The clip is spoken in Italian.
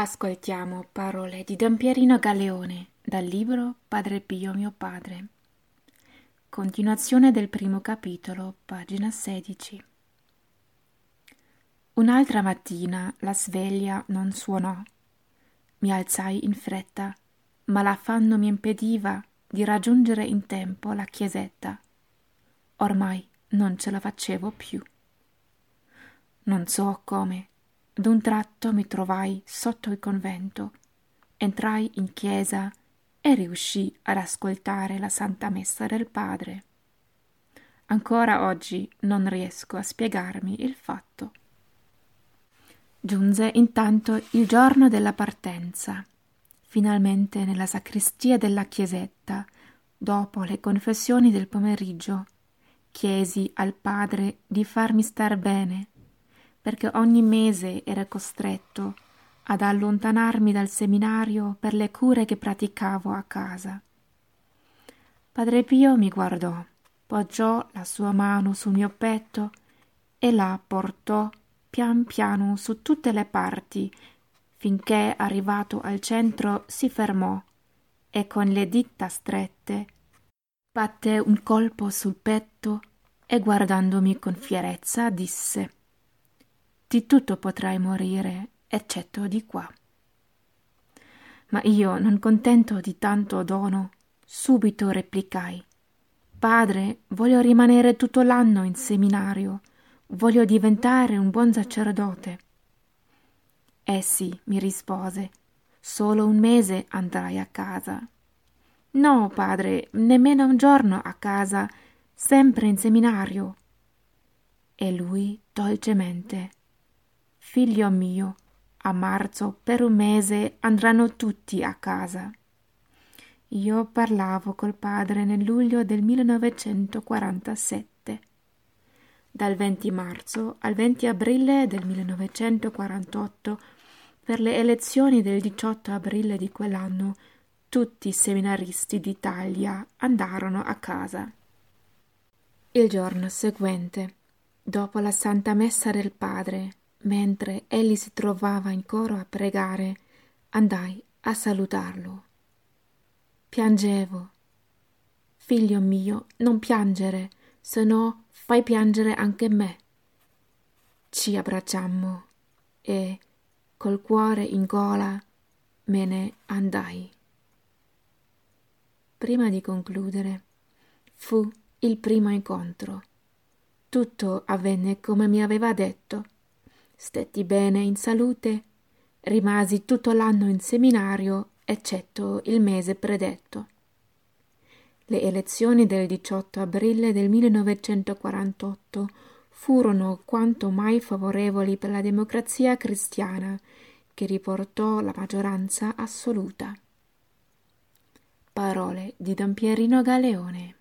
Ascoltiamo parole di Don Pierino Galeone dal libro Padre Pio mio padre. Continuazione del primo capitolo, pagina 16. Un'altra mattina la sveglia non suonò. Mi alzai in fretta, ma l'affanno mi impediva di raggiungere in tempo la chiesetta. Ormai non ce la facevo più. Non so come D'un tratto mi trovai sotto il convento, entrai in chiesa e riuscii ad ascoltare la Santa Messa del Padre. Ancora oggi non riesco a spiegarmi il fatto. Giunse intanto il giorno della partenza. Finalmente nella sacrestia della chiesetta, dopo le confessioni del pomeriggio, chiesi al padre di farmi star bene perché ogni mese era costretto ad allontanarmi dal seminario per le cure che praticavo a casa. Padre Pio mi guardò, poggiò la sua mano sul mio petto e la portò pian piano su tutte le parti, finché arrivato al centro si fermò e con le dita strette batte un colpo sul petto e guardandomi con fierezza disse di tutto potrai morire, eccetto di qua. Ma io, non contento di tanto dono, subito replicai Padre, voglio rimanere tutto l'anno in seminario, voglio diventare un buon sacerdote. Eh sì, mi rispose, solo un mese andrai a casa. No, padre, nemmeno un giorno a casa, sempre in seminario. E lui dolcemente Figlio mio, a marzo per un mese andranno tutti a casa. Io parlavo col padre nel luglio del 1947. Dal 20 marzo al 20 aprile del 1948, per le elezioni del 18 aprile di quell'anno, tutti i seminaristi d'Italia andarono a casa. Il giorno seguente, dopo la Santa Messa del Padre, mentre egli si trovava in coro a pregare, andai a salutarlo. Piangevo. Figlio mio, non piangere, se no fai piangere anche me. Ci abbracciammo e, col cuore in gola, me ne andai. Prima di concludere, fu il primo incontro. Tutto avvenne come mi aveva detto stetti bene in salute, rimasi tutto l'anno in seminario, eccetto il mese predetto. Le elezioni del 18 aprile del 1948 furono quanto mai favorevoli per la democrazia cristiana, che riportò la maggioranza assoluta. Parole di Don Pierino Galeone